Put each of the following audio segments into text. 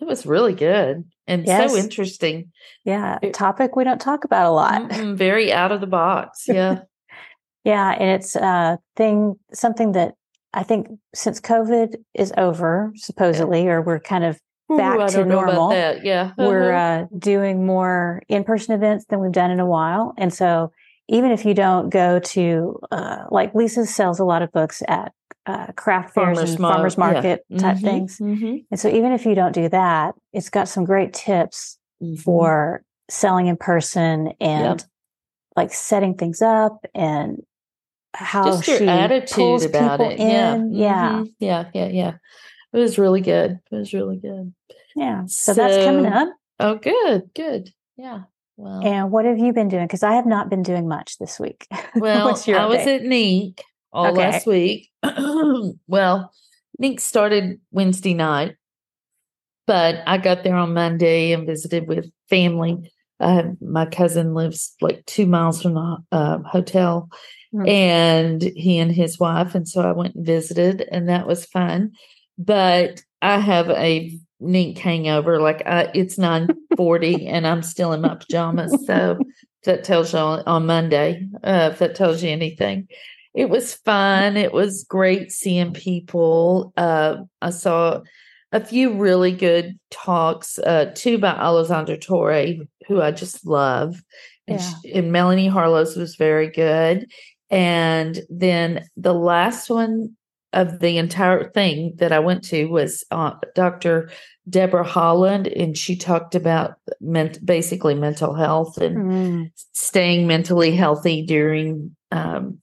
It was really good and Yes. so interesting. Yeah, It- topic we don't talk about a lot. Very out of the box. Yeah. Yeah, and it's a thing, something that I think since COVID is over, supposedly, or we're kind of back Ooh, to don't know about normal. Yeah. we're Uh-huh. uh, doing more in-person events than we've done in a while, and so even if you don't go to uh, like Lisa sells a lot of books at uh, craft fairs and mar- farmers yeah. market type Mhm, things, mhm, and so even if you don't do that, it's got some great tips mhm. for selling in person and Yep. like setting things up and how just your she attitude pulls about people it. Yeah. in. Yeah. mhm, Yeah. Yeah. Yeah. It was really good. It was really good. Yeah. So, that's coming up. Oh, good. Good. Yeah. Well, And what have you been doing? Because I have not been doing much this week. Well, What's your I was at NINC all Okay. last week. well, NINC started Wednesday night, but I got there on Monday and visited with family. Uh, my cousin lives like two miles from the uh, hotel, Hmm. and he and his wife, and so I went and visited, and that was fun. But I have a NINC hangover. Like I, it's nine forty, and I'm still in my pajamas. So that tells you on, on Monday. Uh, if that tells you anything, it was fun. It was great seeing people. Uh, I saw a few really good talks. Uh, two by Alessandra Torre, who I just love, and, Yeah. she, and Melanie Harlow's was very good. And then the last one of the entire thing that I went to was uh, Dr. Deborah Holland, and she talked about ment- basically mental health and Mm, staying mentally healthy during, um,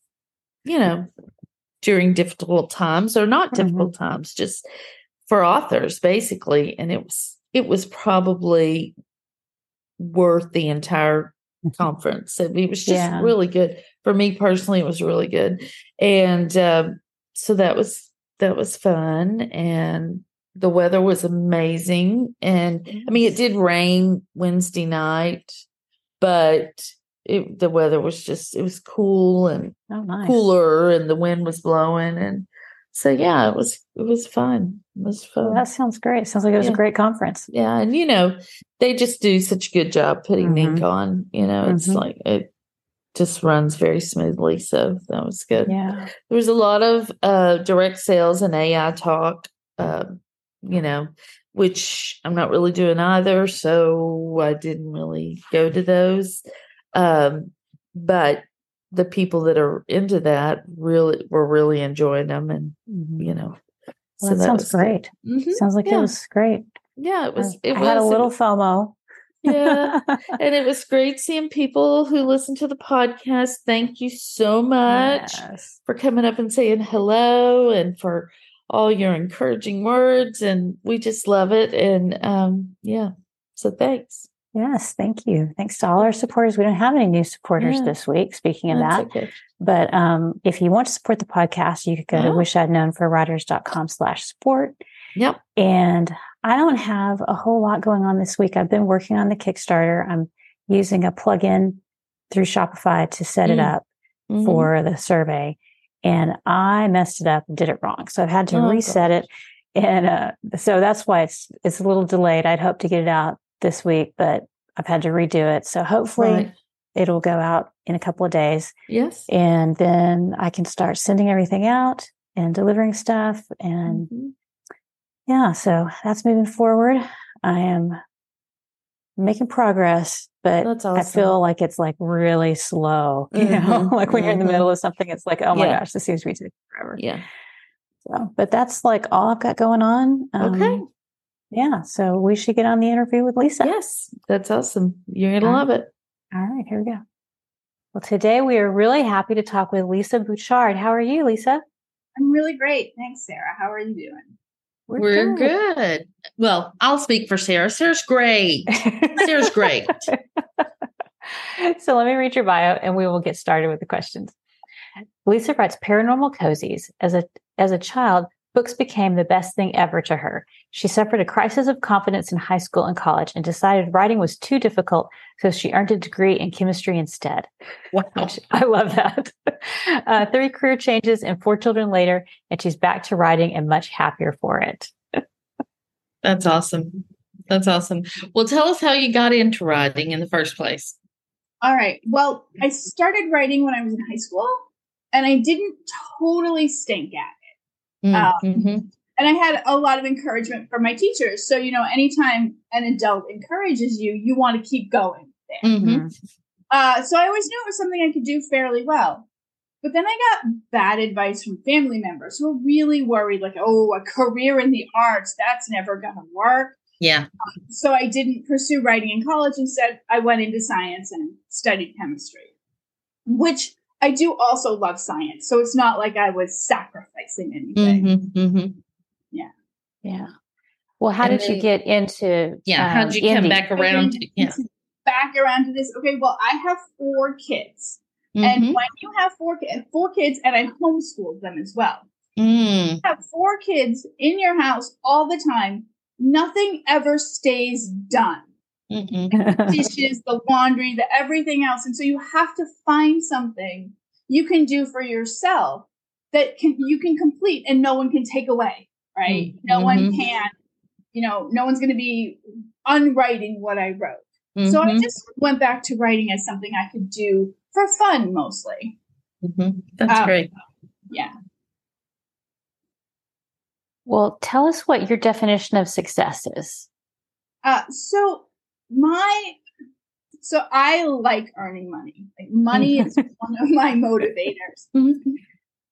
you know, during difficult times or not Mhm. difficult times, just for authors, basically. And it was it was probably worth the entire conference. It, it was just Yeah. really good for me personally. It was really good, and um, so that was that was fun, and the weather was amazing. And I mean, it did rain Wednesday night, but it, the weather was just it was cool and oh, nice. cooler, and the wind was blowing, and so yeah, it was it was fun. It was fun. Well, that sounds great. Sounds like it was Yeah. a great conference. Yeah, and you know, they just do such a good job putting. NINC on. You know, it's Mhm. like it just runs very smoothly. So that was good. Yeah. There was a lot of uh direct sales and AI talk, uh, you know, which I'm not really doing either. So I didn't really go to those. Um, but the people that are into that really were really enjoying them and Mhm. you know. Well, that, sounds great. Mhm. Sounds like Yeah. it was great. Yeah, it was. It I was had a little was- FOMO. yeah and it was great seeing people who listen to the podcast thank you so much Yes. for coming up and saying hello and for all your encouraging words and we just love it and um yeah so thanks Yes, thank you. Thanks to all our supporters. We don't have any new supporters Yeah. this week, speaking of That's that. okay. But um, if you want to support the podcast, you could go to Yeah. wishidknownforwriters.com slash support. yep And I don't have a whole lot going on this week. I've been working on the Kickstarter. I'm using a plugin through Shopify to set it Mm. up Mhm. for the survey. And I messed it up and did it wrong. So I've had to Oh, reset it. And uh, so that's why it's it's a little delayed. I'd hope to get it out this week, but I've had to redo it. So hopefully Right. it'll go out in a couple of days. yes And then I can start sending everything out and delivering stuff. And Mhm. yeah, so that's moving forward. I am making progress, but that's I feel like it's like really slow. You know, Mhm, like when you're in the mhm. middle of something, it's like, oh my Yeah. gosh, this seems to be taking forever. yeah So, but that's like all I've got going on. okay Um, Yeah. So we should get on the interview with Lisa. yes that's awesome you're gonna love it All right, here we go. Well, today we are really happy to talk with Lisa Bouchard. How are you, Lisa? I'm really great. Thanks, Sara. How are you doing? We're, We're good. good. Well, I'll speak for Sara. Sara's great. Sara's great. so let me read your bio and we will get started with the questions. Lisa writes paranormal cozies. As a as a child, books became the best thing ever to her. She suffered a crisis of confidence in high school and college and decided writing was too difficult, so she earned a degree in chemistry instead. Wow. I love that. Uh, three career changes and four children later, and she's back to writing and much happier for it. That's awesome. That's awesome. Well, tell us how you got into writing in the first place. All right. Well, I started writing when I was in high school and I didn't totally stink at it. Um, mm-hmm. Um, and I had a lot of encouragement from my teachers. So, you know, anytime an adult encourages you, you want to keep going mm-hmm. mm-hmm. uh, so I always knew it was something I could do fairly well. But then I got bad advice from family members who were really worried, like, oh, a career in the arts, that's never going to work. Yeah. Um, so I didn't pursue writing in college. Instead, I went into science and studied chemistry, which I do also love science. So it's not like I was sacrificing anything. Mm-hmm, mm-hmm. Yeah. Yeah. Well, how and did then, you get into? Yeah. Um, how did you come back around? To, yeah. Back around to this. Okay. Well, I have four kids. Mm-hmm. And when you have four, kids, four kids, and I homeschooled them as well, mm. have four kids in your house all the time, nothing ever stays done. Mm-hmm. dishes, the laundry, the everything else. And so you have to find something you can do for yourself that can you can complete and no one can take away, right? Mm-hmm. No one mm-hmm. can, you know, no one's going to be unwriting what I wrote. Mm-hmm. So I mm-hmm. just went back to writing as something I could do for fun mostly. Mm-hmm. That's um, great. Yeah. Well, tell us what your definition of success is. Uh, so my so I like earning money. Like money is one of my motivators. Mm-hmm.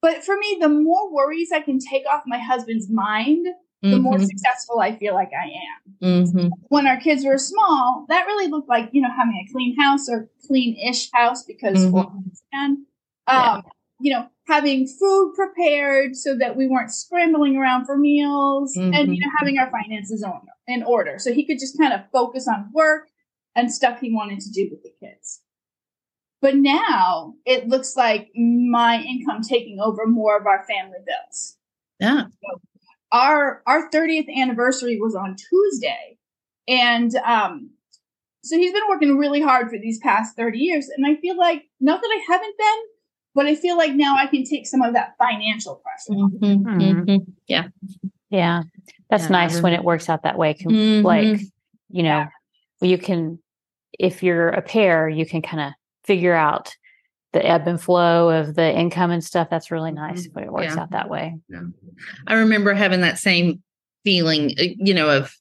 But for me, the more worries I can take off my husband's mind, the mm-hmm. more successful I feel like I am. Mm-hmm. When our kids were small, that really looked like, you know, having a clean house or clean-ish house because mm-hmm. Um, yeah. you know, having food prepared so that we weren't scrambling around for meals and, you mm-hmm. know, having our finances in order. So he could just kind of focus on work and stuff he wanted to do with the kids. But now it looks like my income taking over more of our family bills. Yeah. So our our 30th anniversary was on Tuesday. And um so he's been working really hard for these past 30 years. And I feel like not that I haven't been, but I feel like now I can take some of that financial pressure. Mm-hmm. Mm-hmm. Yeah. Yeah. That's yeah, nice when it works out that way. Mm-hmm. Like, you know, you can if you're a pair, you can kind of figure out the ebb and flow of the income and stuff. That's really nice when it works yeah. out that way. Yeah. I remember having that same feeling, uh, you know, of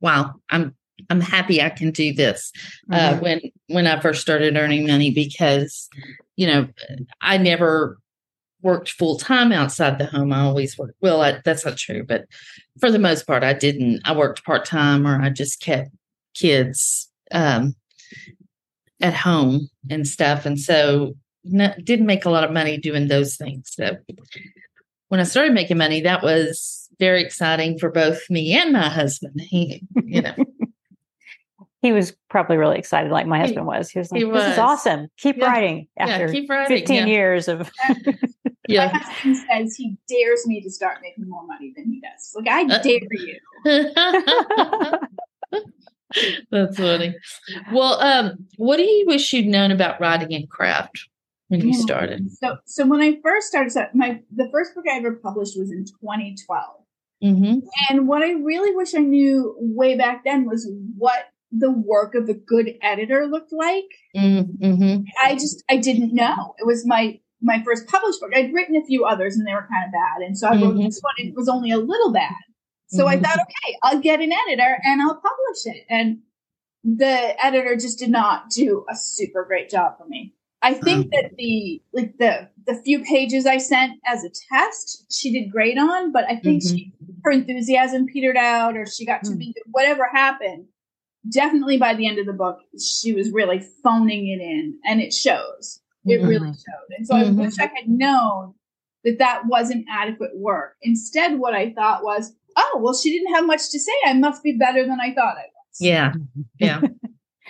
wow, I'm I'm happy I can do this uh, mm-hmm. uh, when when I first started earning money because you know I never worked full time outside the home. I always worked. Well, I, that's not true, but for the most part, I didn't. I worked part time or I just kept kids um, at home and stuff. And so no, didn't make a lot of money doing those things. So when I started making money, that was very exciting for both me and my husband. He, you know. he was probably really excited, like my husband was. He was like, "This is awesome! Keep yeah. writing." After yeah, keep writing. fifteen yeah. years of, yeah. My husband says he dares me to start making more money than he does. Like I uh, dare you. That's funny. Well, um, what do you wish you'd known about writing and craft when you started? So, so when I first started, so my the first book I ever published was in 2012, mm-hmm. and what I really wish I knew way back then was what the work of a good editor looked like. Mm-hmm. I just I didn't know. It was my my first published book. I'd written a few others and they were kind of bad, and so I wrote mm-hmm. this one. It was only a little bad. So mm-hmm. I thought, okay, I'll get an editor and I'll publish it. And the editor just did not do a super great job for me. I think mm-hmm. that the like the the few pages I sent as a test, she did great on, but I think mm-hmm. she her enthusiasm petered out or she got too mm. big. Whatever happened, definitely by the end of the book, she was really phoning it in, and it shows. It really mm-hmm. showed. And so I wish I had known that that wasn't adequate work. Instead, what I thought was, oh, well, she didn't have much to say. I must be better than I thought I was. Yeah. Yeah.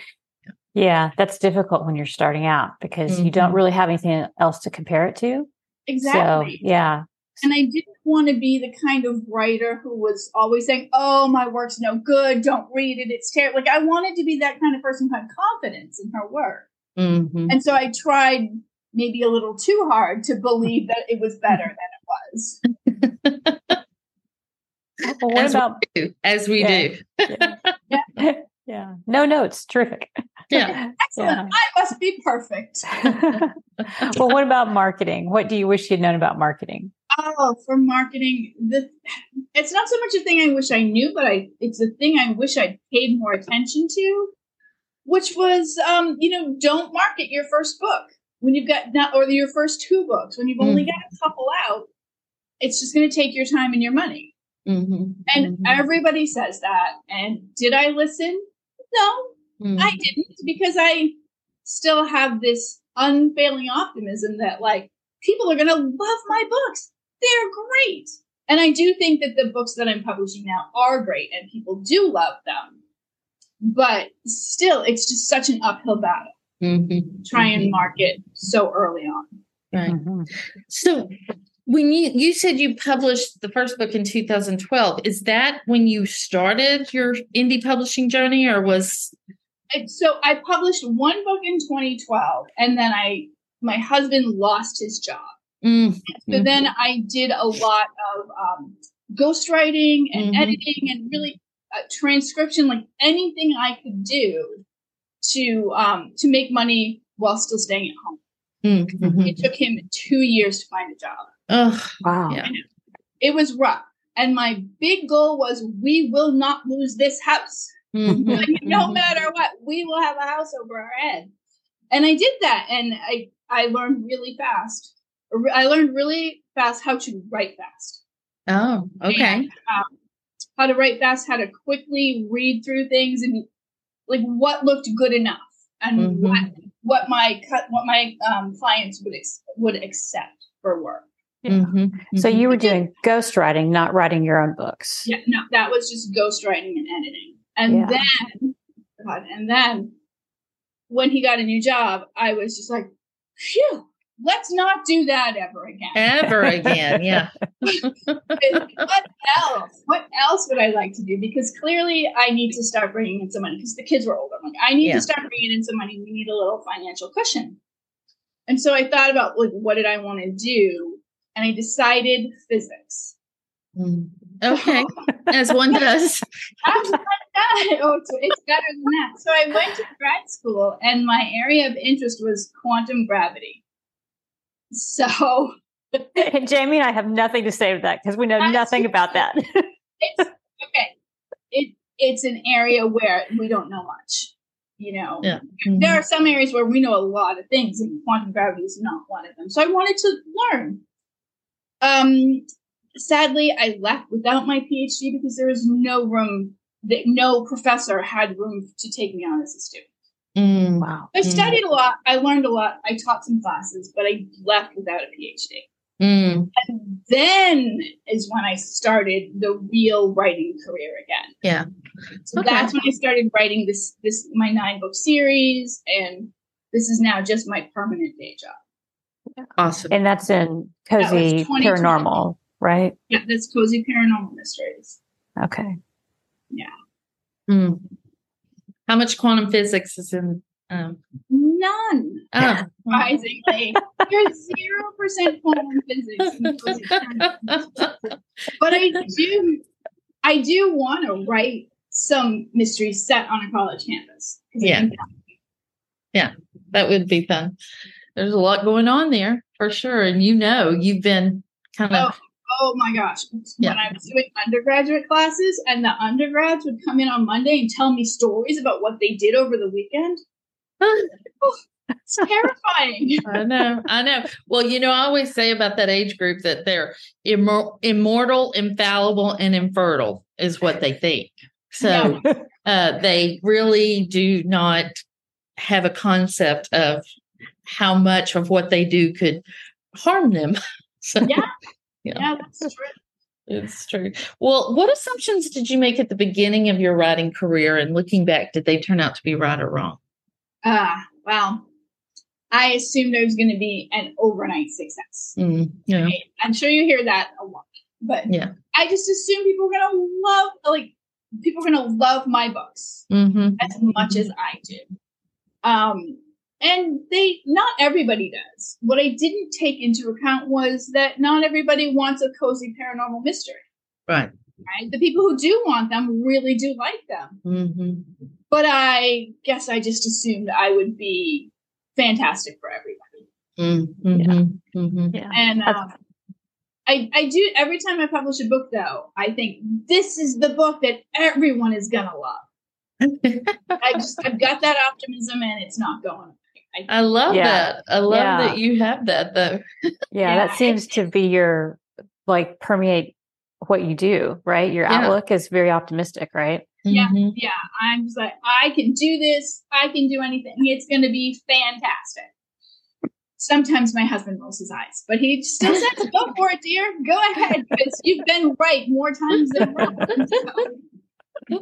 yeah. That's difficult when you're starting out because mm-hmm. you don't mm-hmm. really have anything else to compare it to. Exactly. So, yeah. And I didn't want to be the kind of writer who was always saying, "Oh, my work's no good. Don't read it. It's terrible." Like I wanted to be that kind of person who had confidence in her work. Mm-hmm. And so I tried maybe a little too hard to believe that it was better than it was. well, what as about we do, as we yeah. do? yeah. yeah. yeah. No notes. Terrific. Yeah. Excellent. Yeah. I must be perfect. well, what about marketing? What do you wish you'd known about marketing? Oh, for marketing, the it's not so much a thing I wish I knew, but I it's a thing I wish I'd paid more attention to, which was um, you know, don't market your first book when you've got not or your first two books when you've only mm-hmm. got a couple out. It's just going to take your time and your money. Mm-hmm. And mm-hmm. everybody says that. And did I listen? No, mm-hmm. I didn't because I still have this unfailing optimism that like people are going to love my books. They're great. And I do think that the books that I'm publishing now are great and people do love them. But still, it's just such an uphill battle. Mm-hmm. Try and mm-hmm. market so early on. Right. Mm-hmm. So when you you said you published the first book in 2012, is that when you started your indie publishing journey or was so I published one book in 2012 and then I my husband lost his job. Mm-hmm. So then I did a lot of um, ghostwriting and mm-hmm. editing and really uh, transcription, like anything I could do to um, to make money while still staying at home. Mm-hmm. It took him two years to find a job. Oh wow! Yeah. It was rough, and my big goal was we will not lose this house. Mm-hmm. like, no matter what, we will have a house over our head. And I did that, and I I learned really fast. I learned really fast how to write fast. Oh, okay. And, um, how to write fast, how to quickly read through things, and like what looked good enough, and mm-hmm. what what my cut what my um, clients would ex- would accept for work. Yeah. Mm-hmm. So you were doing ghostwriting, not writing your own books. Yeah, no, that was just ghostwriting and editing. And yeah. then, God, and then when he got a new job, I was just like, phew, let's not do that ever again. Ever again, yeah. what else? What else would I like to do? Because clearly I need to start bringing in some money because the kids were older. I'm like, I need yeah. to start bringing in some money. We need a little financial cushion. And so I thought about like, what did I want to do? And I decided physics. Mm. Okay, as one does. as one does. Oh, it's, it's better than that. So I went to grad school, and my area of interest was quantum gravity. So, and Jami and I have nothing to say to that because we know nothing about that. it's, okay, it it's an area where we don't know much. You know, yeah. mm-hmm. there are some areas where we know a lot of things, and quantum gravity is not one of them. So I wanted to learn. Um, sadly, I left without my PhD because there was no room that no professor had room to take me on as a student. Mm, wow. I studied mm. a lot. I learned a lot. I taught some classes, but I left without a PhD. Mm. And then is when I started the real writing career again. Yeah. So okay. that's when I started writing this this my nine book series, and this is now just my permanent day job. Awesome. And that's in cozy that paranormal right? Yeah, that's Cozy Paranormal Mysteries. Okay. Yeah. Mm. How much quantum physics is in? Um... None. Oh. Surprisingly, there's zero percent quantum physics. but I do, I do want to write some mystery set on a college campus. Yeah. Yeah, that would be fun. There's a lot going on there for sure, and you know, you've been kind of. Oh Oh my gosh. Yeah. When I was doing undergraduate classes and the undergrads would come in on Monday and tell me stories about what they did over the weekend. oh, it's terrifying. I know. I know. Well, you know, I always say about that age group that they're immor- immortal, infallible, and infertile is what they think. So yeah. uh, they really do not have a concept of how much of what they do could harm them. So, yeah. Yeah, yeah that's true. It's true. Well, what assumptions did you make at the beginning of your writing career and looking back, did they turn out to be right or wrong? Ah, uh, well, I assumed I was going to be an overnight success. Mm, yeah. Right? I'm sure you hear that a lot, but yeah, I just assumed people were going to love, like, people are going to love my books mm-hmm. as much as I do. Um, and they, not everybody does. What I didn't take into account was that not everybody wants a cozy paranormal mystery. Right. Right. The people who do want them really do like them. Mm-hmm. But I guess I just assumed I would be fantastic for everybody. Mm-hmm. Yeah. Mm-hmm. yeah. And um, I, I do every time I publish a book though, I think this is the book that everyone is gonna love. I just I've got that optimism and it's not going I, I love yeah. that. I love yeah. that you have that though. yeah, yeah, that seems to be your like permeate what you do, right? Your outlook is very optimistic, right? Yeah, mm-hmm. yeah. I'm just like, I can do this. I can do anything. It's going to be fantastic. Sometimes my husband rolls his eyes, but he still says, "Go for it, dear. Go ahead, because you've been right more times than wrong."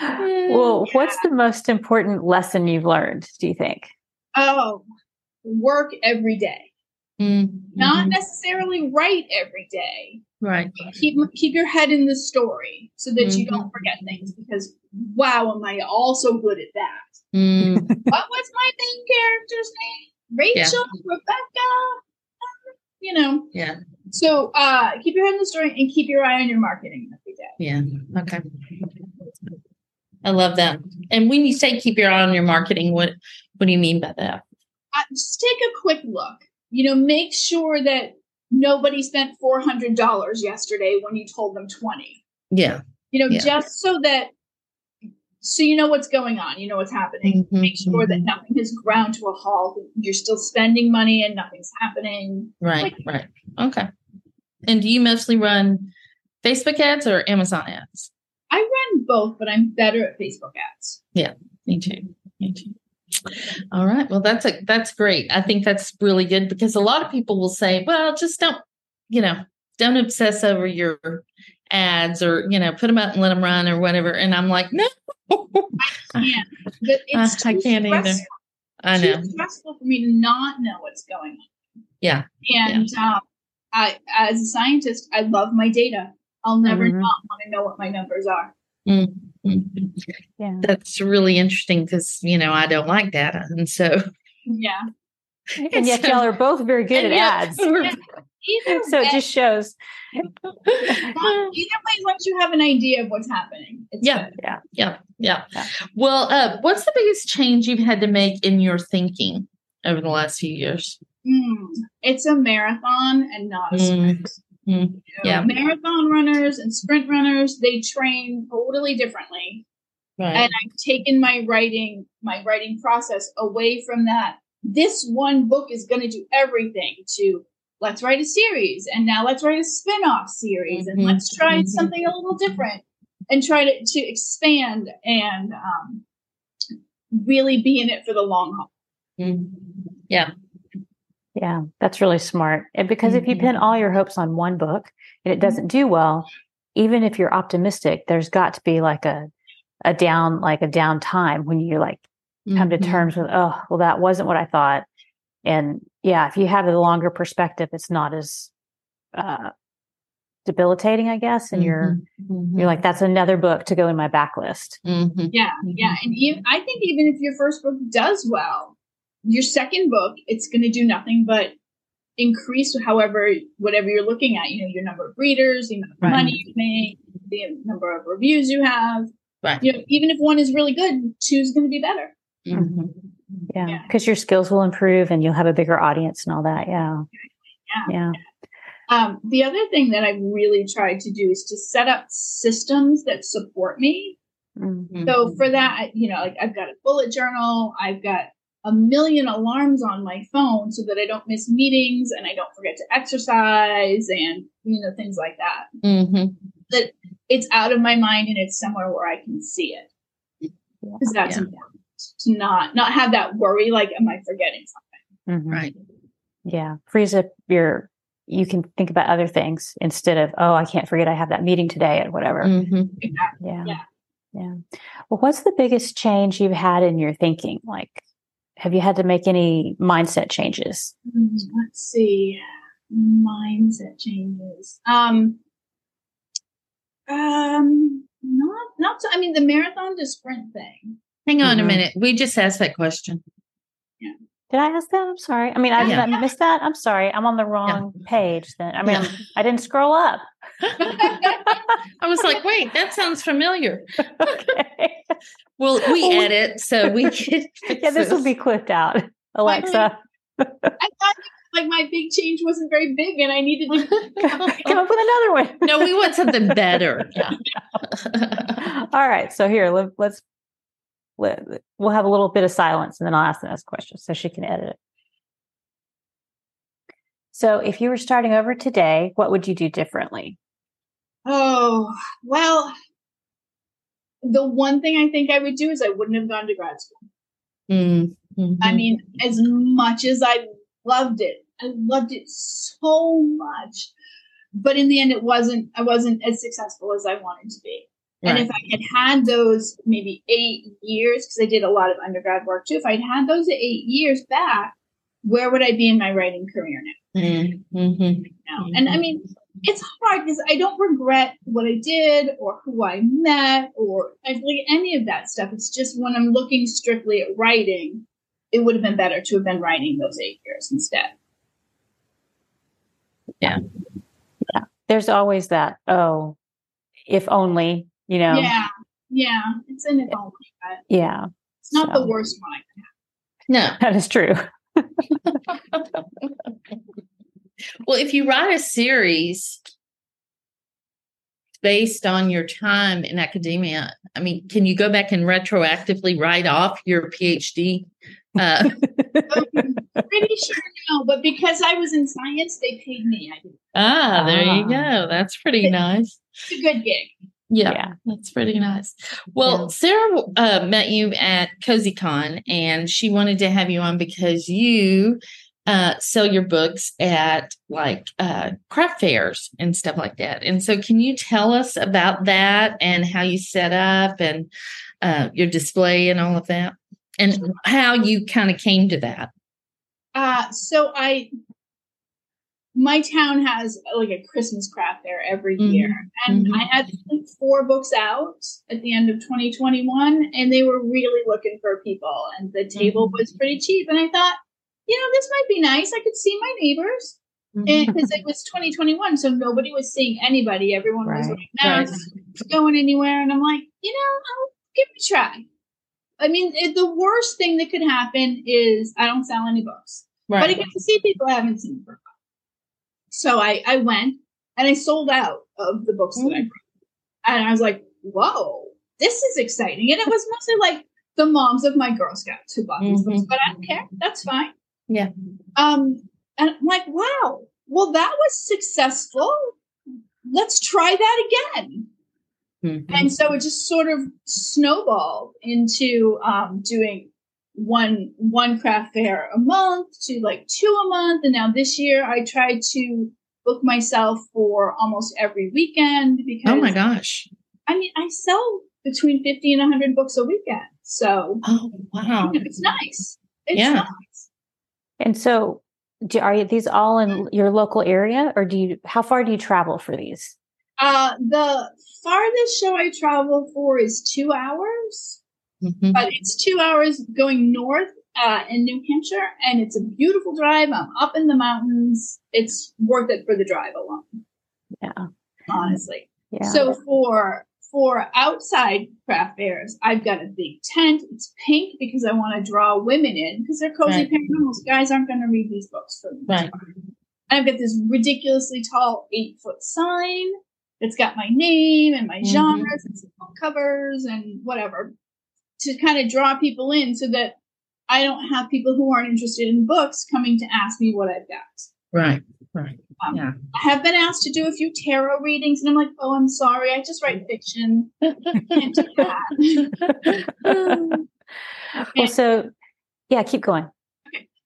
well, yeah. what's the most important lesson you've learned? Do you think? Oh, work every day. Mm-hmm. Not necessarily write every day. Right. Keep keep your head in the story so that mm-hmm. you don't forget things because wow, am I also good at that? Mm. what was my main character's name? Rachel, yeah. Rebecca. You know. Yeah. So uh keep your head in the story and keep your eye on your marketing every day. Yeah. Okay. I love that. And when you say keep your eye on your marketing, what what do you mean by that? Uh, just take a quick look. You know, make sure that nobody spent four hundred dollars yesterday when you told them twenty. Yeah. You know, yeah. just so that so you know what's going on, you know what's happening. Mm-hmm, Make sure mm-hmm. that nothing has ground to a halt. You're still spending money and nothing's happening. Right, like, right. Okay. And do you mostly run Facebook ads or Amazon ads? I run both, but I'm better at Facebook ads. Yeah, me too. Me too. All right. Well, that's a that's great. I think that's really good because a lot of people will say, "Well, just don't, you know, don't obsess over your ads or you know, put them out and let them run or whatever." And I'm like, "No, I can't. It's I, I can't stressful. either. I know. It's stressful for me to not know what's going on. Yeah. And yeah. Um, I, as a scientist, I love my data. I'll never mm-hmm. not want to know what my numbers are. Mm-hmm. Yeah. That's really interesting because, you know, I don't like data. And so, yeah. And yet, so, y'all are both very good at yet, ads. So way, it just shows. either way, once you have an idea of what's happening, yeah, yeah, yeah, yeah, yeah. Well, uh, what's the biggest change you've had to make in your thinking over the last few years? Mm, it's a marathon and not a sprint. Mm. Mm, yeah. marathon runners and sprint runners, they train totally differently. Right. And I've taken my writing, my writing process away from that. This one book is going to do everything to let's write a series and now let's write a spin-off series mm-hmm. and let's try mm-hmm. something a little different and try to, to expand and um, really be in it for the long haul. Mm-hmm. Yeah. Yeah, that's really smart. And because mm-hmm. if you pin mm-hmm. all your hopes on one book and it doesn't do well, even if you're optimistic, there's got to be like a a down like a down time when you like come mm-hmm. to terms with oh well that wasn't what I thought. And yeah, if you have a longer perspective, it's not as uh, debilitating, I guess. And mm-hmm. you're mm-hmm. you're like that's another book to go in my backlist. Mm-hmm. Yeah, yeah. And even, I think even if your first book does well, your second book, it's going to do nothing but increase however whatever you're looking at. You know, your number of readers, the amount of right. money you make, the number of reviews you have. Right. You know, even if one is really good, two is going to be better. Mm-hmm. Yeah, because yeah. your skills will improve and you'll have a bigger audience and all that. Yeah. Yeah. yeah. Um, the other thing that I've really tried to do is to set up systems that support me. Mm-hmm. So for that, you know, like I've got a bullet journal, I've got a million alarms on my phone so that I don't miss meetings and I don't forget to exercise and you know things like that. Mm-hmm. That it's out of my mind and it's somewhere where I can see it because that's yeah. important to not not have that worry like am I forgetting something? Mm-hmm. Right. Yeah, frees up your you can think about other things instead of oh i can't forget i have that meeting today or whatever Mm-hmm. yeah Yeah. yeah well what's the biggest change you've had in your thinking like have you had to make any mindset changes Mm, Let's see. Mindset changes. Um, um, not, not, so, I mean, the marathon to sprint thing. Hang on Mhm. a minute. We just asked that question. Yeah. did i ask that i'm sorry i mean i Yeah. did I miss that i'm sorry i'm on the wrong page then i mean I'm- i didn't scroll up I was like, wait, that sounds familiar. okay Well, we edit, so we can. yeah this will be clipped out alexa I thought like my big change wasn't very big and I needed to come up with another one no, we want something better. Yeah. All right. So here, let, let's let, we'll have a little bit of silence, and then I'll ask the next question so she can edit it. So, if you were starting over today, what would you do differently? Oh, well, the one thing I think I would do is I wouldn't have gone to grad school. Mm, mhm. I mean, as much as I loved it, I loved it so much. But in the end, it wasn't, I wasn't as successful as I wanted to be. And if I had had those maybe eight years, because I did a lot of undergrad work too, if I'd had those eight years back, where would I be in my writing career now? Mm, mhm. now? And I mean, it's hard because I don't regret what I did or who I met or like any of that stuff. It's just when I'm looking strictly at writing, it would have been better to have been writing those eight years instead. Yeah. Yeah. There's always that, oh, if only, you know. Yeah, yeah, it's an if only, but Yeah, it's not the worst one. I could have. No. that is true. Well, if you write a series based on your time in academia, I mean, can you go back and retroactively write off your PhD? Uh, Pretty sure no, but because I was in science, they paid me. I did. ah, there you Ah. go. That's pretty nice. It's a good gig. Yeah, Yeah. that's pretty nice. Well, Yeah. Sara uh, met you at CozyCon, and she wanted to have you on because you uh, sell your books at like uh, craft fairs and stuff like that. And so, can you tell us about that and how you set up and uh, your display and all of that, and how you kind of came to that? Uh, so I, my town has like a Christmas craft fair every Mhm. year, and Mhm. I had four books out at the end of 2021, and they were really looking for people, and the table Mhm. was pretty cheap, and I thought, you know, this might be nice. I could see my neighbors, because it was 2021, so nobody was seeing anybody. Everyone was Right. wearing masks, going anywhere, and I'm like, you know, I'll give it a try. I mean, it, the worst thing that could happen is I don't sell any books but I Right. get to see people I haven't seen for a while. So I, I went and I sold out of the books that I Mm. wrote. And I was like, whoa, this is exciting. And it was mostly like the moms of my Girl Scouts who bought these books, Mhm. but I don't care. That's fine. Yeah. Um, and I'm like, wow, well, that was successful. Let's try that again. Mhm. And so it just sort of snowballed into um, doing one one craft fair a month to like two a month. And now this year I tried to book myself for almost every weekend because Oh my gosh! I mean I sell between fifty and hundred books a weekend. So Oh wow! it's nice. It's Yeah. nice. And so, do, are these all in your local area, or do you? How far do you travel for these? Uh, the farthest show I travel for is two hours. Mhm. but it's two hours going north uh, in New Hampshire, and it's a beautiful drive. I'm up in the mountains. It's worth it for the drive alone, Yeah, honestly. yeah. So for for outside craft fairs, I've got a big tent. It's pink because I want to draw women in because they're cozy Right. paranormals. Guys aren't going to read these books for me. Right. I've got this ridiculously tall eight foot sign. that's got my name and my Mhm. genres and some covers and whatever to kind of draw people in so that I don't have people who aren't interested in books coming to ask me what I've got. Right. Right. Um, Yeah. I have been asked to do a few tarot readings, and I'm like, oh, I'm sorry, I just write fiction. Can't do that. well, so yeah, keep going.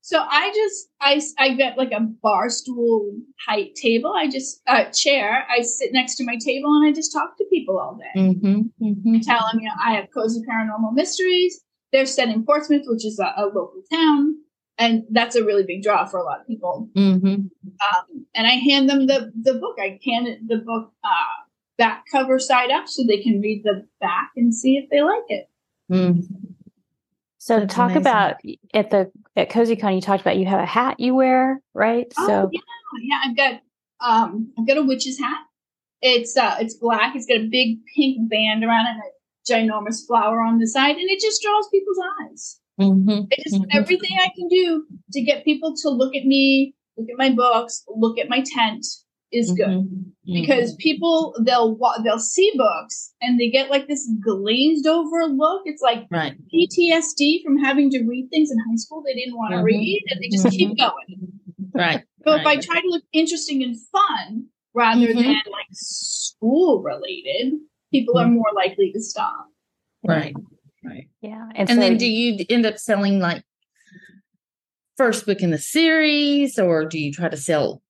So I just I I get like a bar stool height table. I just uh, chair. I sit next to my table and I just talk to people all day. Mm-hmm, mm-hmm. I tell them, you know, I have cozy paranormal mysteries. They're set in Portsmouth, which is a, a local town, and that's a really big draw for a lot of people. Mm-hmm. Um, and I hand them the the book. I hand it the book uh, back cover side up so they can read the back and see if they like it. Mm-hmm. So to talk amazing. about at the at CozyCon, you talked about you have a hat you wear, right? Oh, so yeah, yeah. I've got um, I've got a witch's hat. It's uh, it's black. It's got a big pink band around it, and a ginormous flower on the side, and it just draws people's eyes. Mm-hmm. It just Mhm. everything I can do to get people to look at me, look at my books, look at my tent is good Mhm. because people they'll they'll see books and they get like this glazed over look. It's like right. PTSD from having to read things in high school they didn't want to Mhm. read, and they just keep going. Right. So if I try to look interesting and fun rather than like school related, people are more likely to stop. Right. Right. yeah, And so then do you end up selling like first book in the series or do you try to sell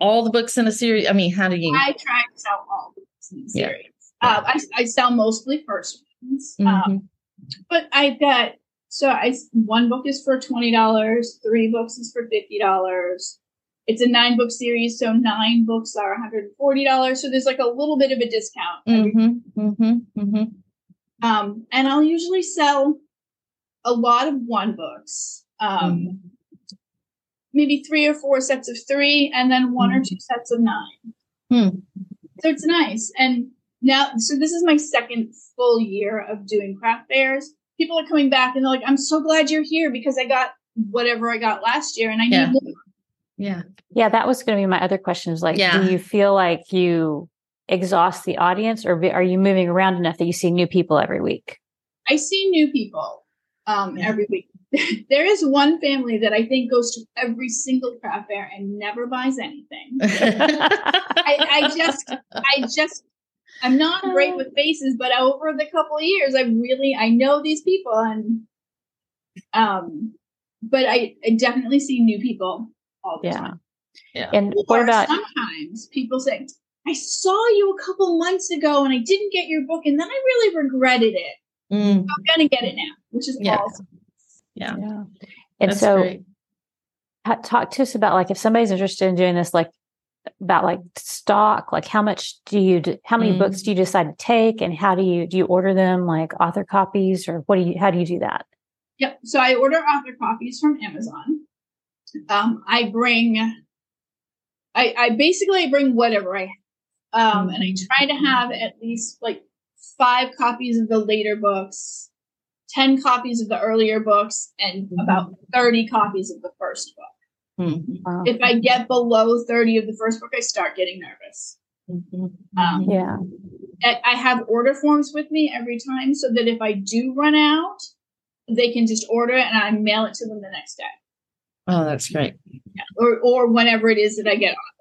all the books in a series? I mean, how do you I try to sell all the books in the Yeah. series. Uh, I, I sell mostly first ones, Mhm. um, but I've got so I one book is for twenty dollars, three books is for fifty dollars. It's a nine book series, so nine books are one hundred and forty dollars. So there's like a little bit of a discount. every Mhm. Mhm. Um, and I'll usually sell a lot of one books, um, maybe three or four sets of three, and then one or Mhm. two sets of nine. Hmm. So it's nice. And now, so this is my second full year of doing craft fairs. People are coming back and they're like, I'm so glad you're here because I got whatever I got last year and I Yeah. need more. Yeah. yeah, that was going to be my other question. Is like, Yeah. do you feel like you exhaust the audience, or are you moving around enough that you see new people every week? I see new people um, Yeah. every week. there is one family that I think goes to every single craft fair and never buys anything. I, I just, I just, I'm not great with faces, but over the couple of years, I really, I know these people, and um, but I, I definitely see new people all the Yeah. time. yeah. And Or what about sometimes people say, "I saw you a couple months ago, and I didn't get your book, and then I really regretted it. Mm, I'm gonna get it now," which is Yeah. awesome. yeah. yeah. And That's so great. talk to us about like if somebody's interested in doing this like about like stock like how much do you d- how many Mm. books do you decide to take and how do you do you order them like author copies or what do you how do you do that Yep. So I order author copies from Amazon. Um, I bring, I, I basically bring whatever I have. Um, and I try to have at least like five copies of the later books, 10 copies of the earlier books, and Mhm. about 30 copies of the first book. Mhm. Wow. If I get below 30 of the first book, I start getting nervous. Mhm. Um, yeah I, I have order forms with me every time so that if I do run out, they can just order it and I mail it to them the next day. Oh, that's great. Yeah. or or whenever it is that I get author.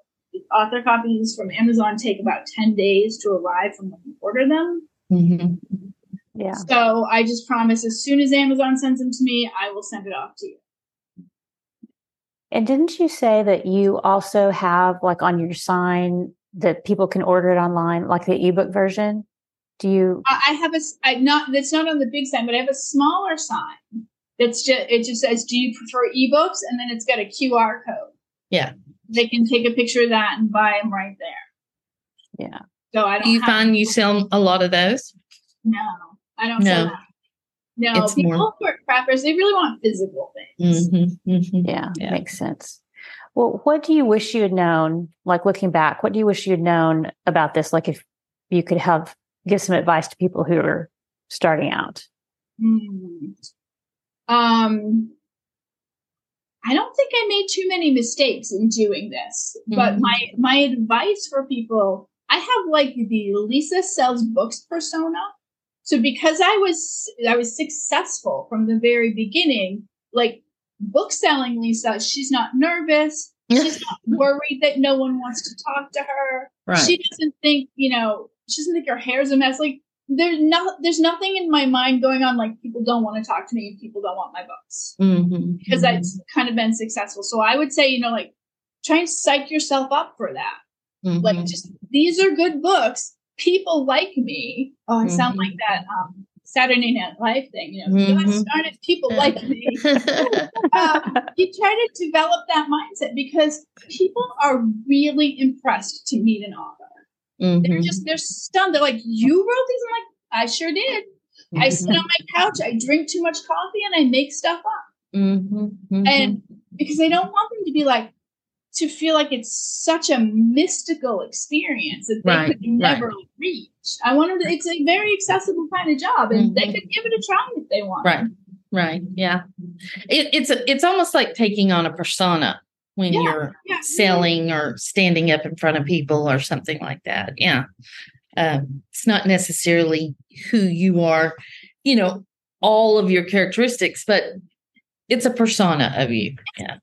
Author copies from Amazon take about ten days to arrive from when you order them. Mhm. yeah So I just promise as soon as Amazon sends them to me, I will send it off to you. and didn't you say that you also have like on your sign that people can order it online like the ebook version do you I, I have a s- I not that's not on the big sign, but I have a smaller sign that's just it just says, "Do you prefer ebooks?" and then it's got a QR code. Yeah. They can take a picture of that and buy them right there. Yeah. So I don't. Do you have- find you sell a lot of those? No, I don't. No. sell that. No, It's people more- who are crafters, they really want physical things. Mm-hmm. Mm-hmm. Yeah, Yeah. makes sense. Well, what do you wish you had known? Like looking back, what do you wish you had known about this? Like if you could have give some advice to people who are starting out. Hmm. Um, I don't think I made too many mistakes in doing this, but Mhm. my my advice for people, I have like the Lisa sells books persona. So because I was I was successful from the very beginning, like book selling Lisa, she's not nervous. She's not worried that no one wants to talk to her. Right. She doesn't think, you know, she doesn't think her hair's a mess. Like there's no there's nothing in my mind going on like people don't want to talk to me people don't want my books mm-hmm. because mm-hmm. that's kind of been successful so i would say you know like try and psych yourself up for that mm-hmm. like just these are good books people like me oh i sound like mm-hmm. that um, saturday night live thing you know mm-hmm. started people like me um, you try to develop that mindset because people are really impressed to meet an author Mm-hmm. They're just they're stunned. They're like, "You wrote these?" I'm like, "I sure did." Mm-hmm. I sit on my couch, I drink too much coffee, and I make stuff up. Mm-hmm. mm-hmm. And because I don't want them to be like to feel like it's such a mystical experience that they right, could never right. reach. I want them to. It's a very accessible kind of job, and they mm-hmm. could give it a try if they want. Right. Right. Yeah. It, it's a, it's almost like taking on a persona when yeah, you're yeah, selling yeah. or standing up in front of people or something like that. Yeah. Um, it's not necessarily who you are, you know, all of your characteristics, but it's a persona of you. Yeah.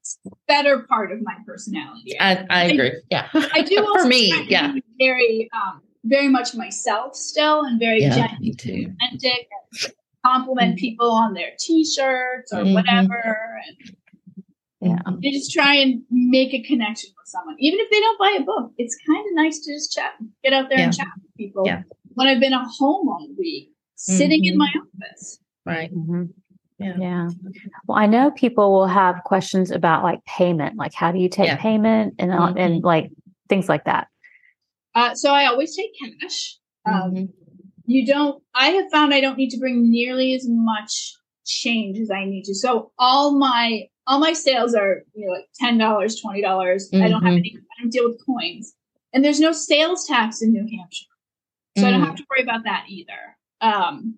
better part of my personality. I, I agree. Yeah. I do for me. Yeah. Very, um, very much myself still and very yeah, authentic, compliment mm-hmm. people on their t-shirts or mm-hmm. whatever. And yeah. You just try and make a connection with someone. Even if they don't buy a book, it's kind of nice to just chat, get out there yeah. and chat with people. Yeah. When I've been at home all week, sitting mm-hmm. in my office. Right. Mm-hmm. Yeah. yeah. Well, I know people will have questions about like payment, like how do you take yeah. payment and mm-hmm. and like things like that. Uh, so I always take cash. Um, mm-hmm. you don't. I have found I don't need to bring nearly as much change as I need to. So all my all my sales are you know like ten dollars, twenty dollars. Mm-hmm. I don't have mm-hmm. any. I don't deal with coins, and there's no sales tax in New Hampshire, so mm. I don't have mm. to worry about that either. Um,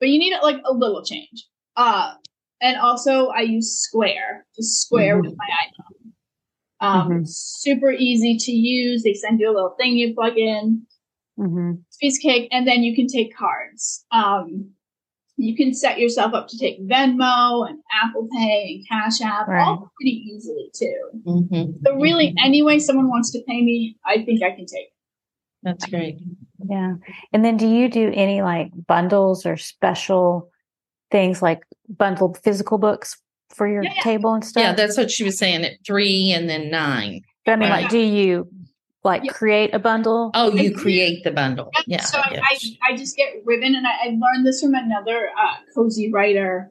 but you need like a little change. Uh, and also I use Square, just Square mm-hmm. with my iPhone. Um, mm-hmm. super easy to use. They send you a little thing you plug in. Mm-hmm. Piece of cake, and then you can take cards. Um, you can set yourself up to take Venmo and Apple Pay and Cash App right. all pretty easily too. Mm-hmm. So really, mm-hmm. any way someone wants to pay me, I think I can take. That's great. Yeah. And then do you do any like bundles or special things like bundled physical books for your yeah, yeah. table and stuff? Yeah, that's what she was saying at three and then nine. But I mean, like, do you like yep. create a bundle? Oh, you create the bundle. Yep. Yeah. So I, I, just get ribbon, and I, I learned this from another uh, cozy writer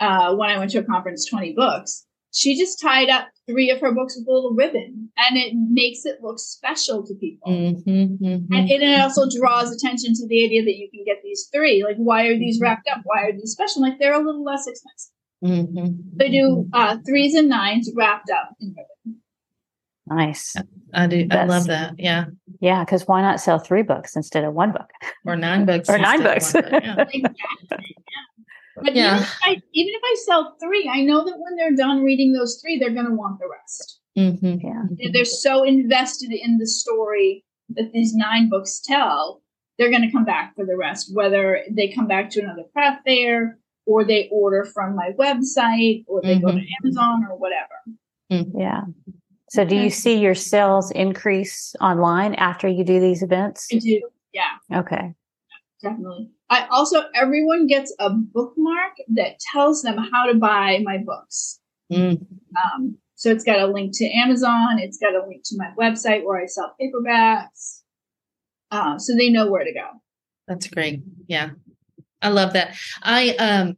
uh, when I went to a conference, 20 books. She just tied up three of her books with a little ribbon, and it makes it look special to people. Mm-hmm, mm-hmm. And it also draws attention to the idea that you can get these three. Like, why are these mm-hmm. wrapped up? Why are these special? Like, they're a little less expensive. Mm-hmm. They do mm-hmm. uh, threes and nines wrapped up in ribbon. Nice. I do. That's, I love that. Yeah. Yeah. Because why not sell three books instead of one book? Or nine books. or nine books. Book, yeah. But yeah. Even, if I, even if I sell three, I know that when they're done reading those three, they're going to want the rest. Mm-hmm. Yeah. They're so invested in the story that these nine books tell, they're going to come back for the rest, whether they come back to another craft fair or they order from my website or they mm-hmm. go to Amazon or whatever. Mm-hmm. Yeah. So do you see your sales increase online after you do these events? I do. Yeah. Okay. Definitely. I also everyone gets a bookmark that tells them how to buy my books. Mm. Um, so it's got a link to Amazon. It's got a link to my website where I sell paperbacks. Uh, so they know where to go. That's great. Yeah, I love that. I um,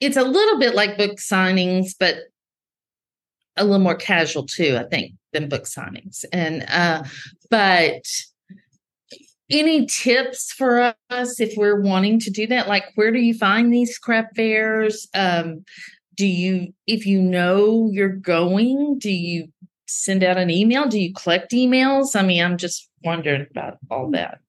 it's a little bit like book signings, but a little more casual too, I think, than book signings. And uh, but any tips for us if we're wanting to do that? Like, where do you find these craft fairs? Um, do you, if you know you're going, do you send out an email? Do you collect emails? I mean, I'm just wondering about all that.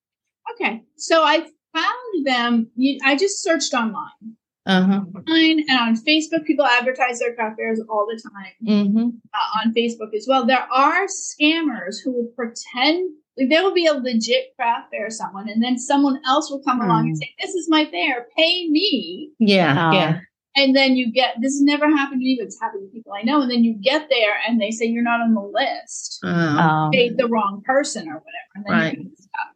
Okay, so I found them. I just searched online. Uh-huh. And on Facebook, people advertise their craft fairs all the time. Mm-hmm. Uh, on Facebook as well, there are scammers who will pretend like there will be a legit craft fair someone, and then someone else will come mm. along and mm. say, "This is my fair, pay me." Yeah, um, yeah. And then you get this has never happened to me, but it's happened to people I know. And then you get there, and they say you're not on the list, paid the wrong person or whatever, and then right. you stop.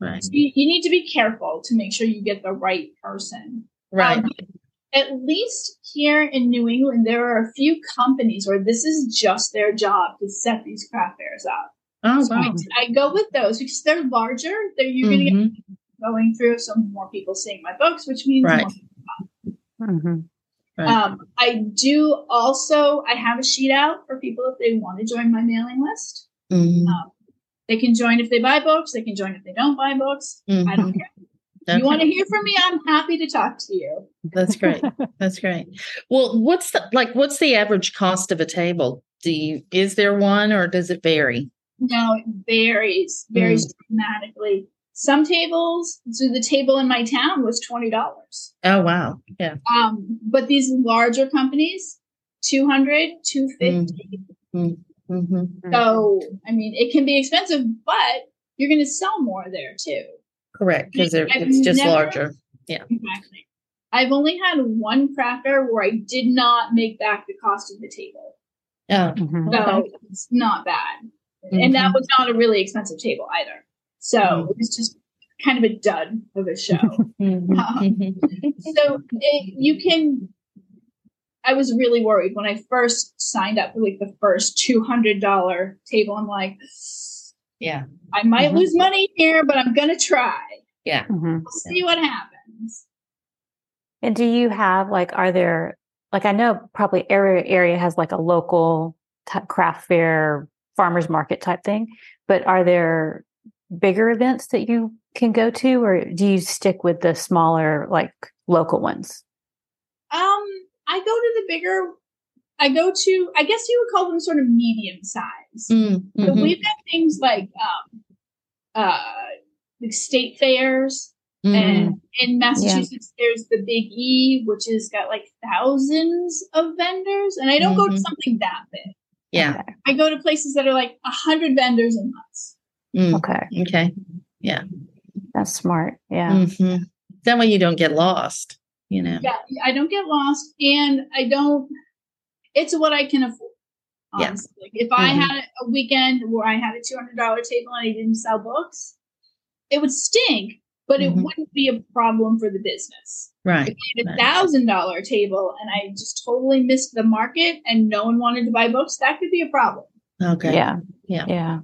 Right. So you, you, need to be careful to make sure you get the right person. Right. Um, at least here in New England, there are a few companies where this is just their job to set these craft fairs up. Oh, so wow. I, I, go with those because they're larger. They're you're mm-hmm. going to get going through, some more people seeing my books, which means right. more mm-hmm. Right. Um, I do also. I have a sheet out for people if they want to join my mailing list. Mm-hmm. Um, they can join if they buy books. They can join if they don't buy books. Mm-hmm. I don't care. Okay. You want to hear from me? I'm happy to talk to you. That's great. That's great. Well, what's the like? What's the average cost of a table? Do you is there one or does it vary? No, it varies. Varies mm. dramatically. Some tables, so the table in my town was twenty dollars. Oh wow! Yeah. Um, but these larger companies, 200 250 mm. Mm-hmm. So I mean, it can be expensive, but you're going to sell more there too. Correct, because it's just never, larger. Yeah. Exactly. I've only had one craft fair where I did not make back the cost of the table. Oh, mm-hmm. so okay. it's not bad. Mm-hmm. And that was not a really expensive table either. So mm-hmm. it was just kind of a dud of a show. Mm-hmm. um, so it, you can. I was really worried when I first signed up for like the first two hundred dollar table. I'm like, yeah, I might mm-hmm. lose money here, but I'm gonna try. Yeah, mm-hmm. we'll see what happens. And do you have like, are there like I know probably area area has like a local t- craft fair farmers market type thing, but are there bigger events that you can go to, or do you stick with the smaller, like local ones? Um, I go to the bigger. I go to. I guess you would call them sort of medium size. Mm-hmm. So we've got things like um, uh, like state fairs. Mm-hmm. And in Massachusetts, yeah. there's the Big E, which has got like thousands of vendors. And I don't mm-hmm. go to mm-hmm. something that big. Yeah. I go to places that are like a hundred vendors in months. Mm. Okay. Okay. Yeah. That's smart. Yeah. Mm-hmm. That way you don't get lost, you know. Yeah, I don't get lost and I don't it's what I can afford. Honestly. Yeah. Like if mm-hmm. I had a weekend where I had a two hundred dollar table and I didn't sell books, it would stink, but mm-hmm. it wouldn't be a problem for the business. Right. If I had a thousand dollar table and I just totally missed the market and no one wanted to buy books, that could be a problem. Okay. Yeah. Yeah. Yeah.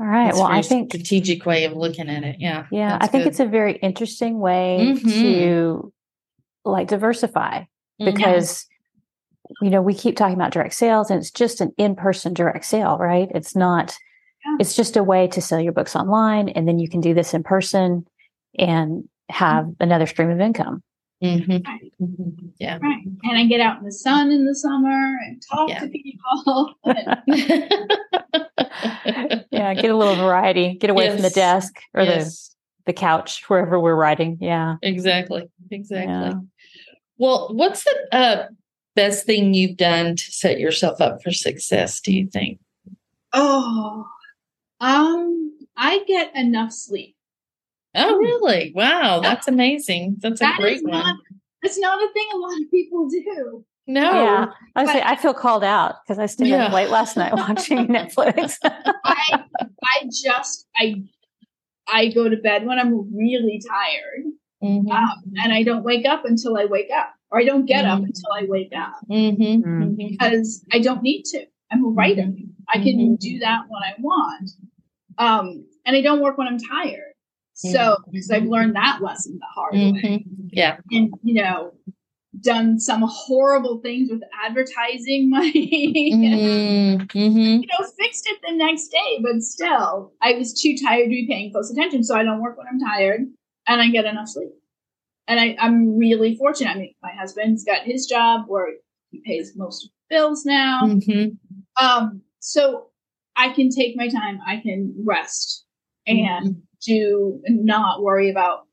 All right. That's well, I think strategic way of looking at it. Yeah. Yeah. I think good. it's a very interesting way mm-hmm. to like diversify because mm-hmm. You know, we keep talking about direct sales and it's just an in-person direct sale, right? It's not yeah. it's just a way to sell your books online and then you can do this in person and have mm-hmm. another stream of income. Mm-hmm. Right. Mm-hmm. Yeah. Right. And I get out in the sun in the summer and talk yeah. to people. yeah, get a little variety. Get away yes. from the desk or yes. the the couch wherever we're writing. Yeah. Exactly. Exactly. Yeah. Well, what's the uh, best thing you've done to set yourself up for success, do you think? Oh, um, I get enough sleep. Oh, really? Wow, that's amazing. That's that a great one. Not, it's not a thing a lot of people do. No. Yeah. I say I feel called out because I stayed yeah. up late last night watching Netflix. I I just I I go to bed when I'm really tired. Mm-hmm. Um, and I don't wake up until I wake up, or I don't get mm-hmm. up until I wake up mm-hmm. mm-hmm. because I don't need to. I'm a writer. I can mm-hmm. do that when I want, um, and I don't work when I'm tired. So, because I've learned that lesson the hard way. Mm-hmm. Yeah. And, you know, done some horrible things with advertising money. mm-hmm. You know, fixed it the next day, but still, I was too tired to be paying close attention. So I don't work when I'm tired and I get enough sleep. And I, I'm really fortunate. I mean, my husband's got his job where he pays most of the bills now. Mm-hmm. Um, so I can take my time, I can rest and mm-hmm to not worry about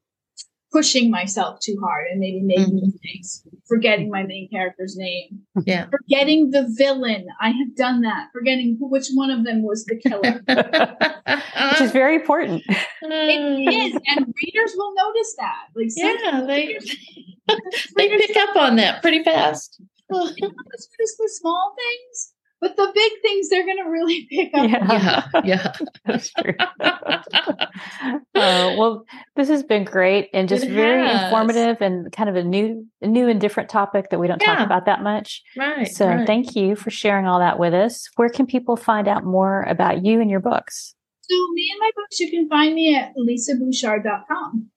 pushing myself too hard and maybe making mm-hmm. mistakes, forgetting my main character's name, yeah, forgetting the villain. I have done that, forgetting which one of them was the killer, which is very important. It is, and readers will notice that. Like, yeah, they they pick up on that pretty fast. it's just the small things but the big things they're going to really pick up. Yeah, yeah, yeah. that's true. Oh, well, this has been great and just very informative and kind of a new, a new and different topic that we don't yeah. talk about that much. Right. So right. thank you for sharing all that with us. Where can people find out more about you and your books? So me and my books, you can find me at lisabouchard.com.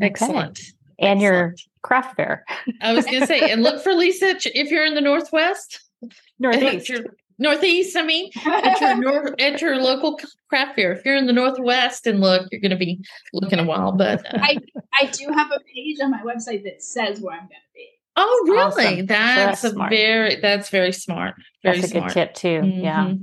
Excellent. Okay. And Excellent. your craft fair. I was going to say, and look for Lisa if you're in the Northwest. Northeast. Northeast, I mean, at your, nor- at your local craft fair. If you're in the Northwest and look, you're going to be looking a while. But uh, I, I do have a page on my website that says where I'm going to be. Oh, really? Awesome. That's, so that's a very that's very smart. Very that's a smart. good tip too. Mm-hmm. Yeah.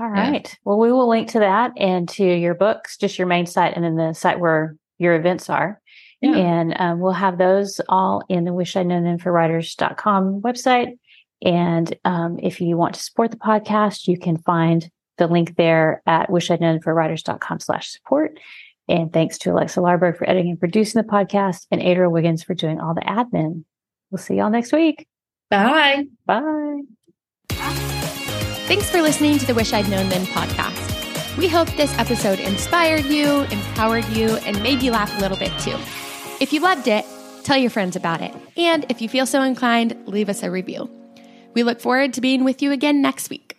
All right. Yeah. Well, we will link to that and to your books, just your main site, and then the site where your events are. Yeah. And um, we'll have those all in the wish I'd known then for writers.com website. And um, if you want to support the podcast, you can find the link there at wish I'd known for writers.com slash support. And thanks to Alexa Larberg for editing and producing the podcast and Adriel Wiggins for doing all the admin. We'll see y'all next week. Bye. Bye. Thanks for listening to the Wish I'd Known Then podcast. We hope this episode inspired you, empowered you, and made you laugh a little bit too. If you loved it, tell your friends about it. And if you feel so inclined, leave us a review. We look forward to being with you again next week.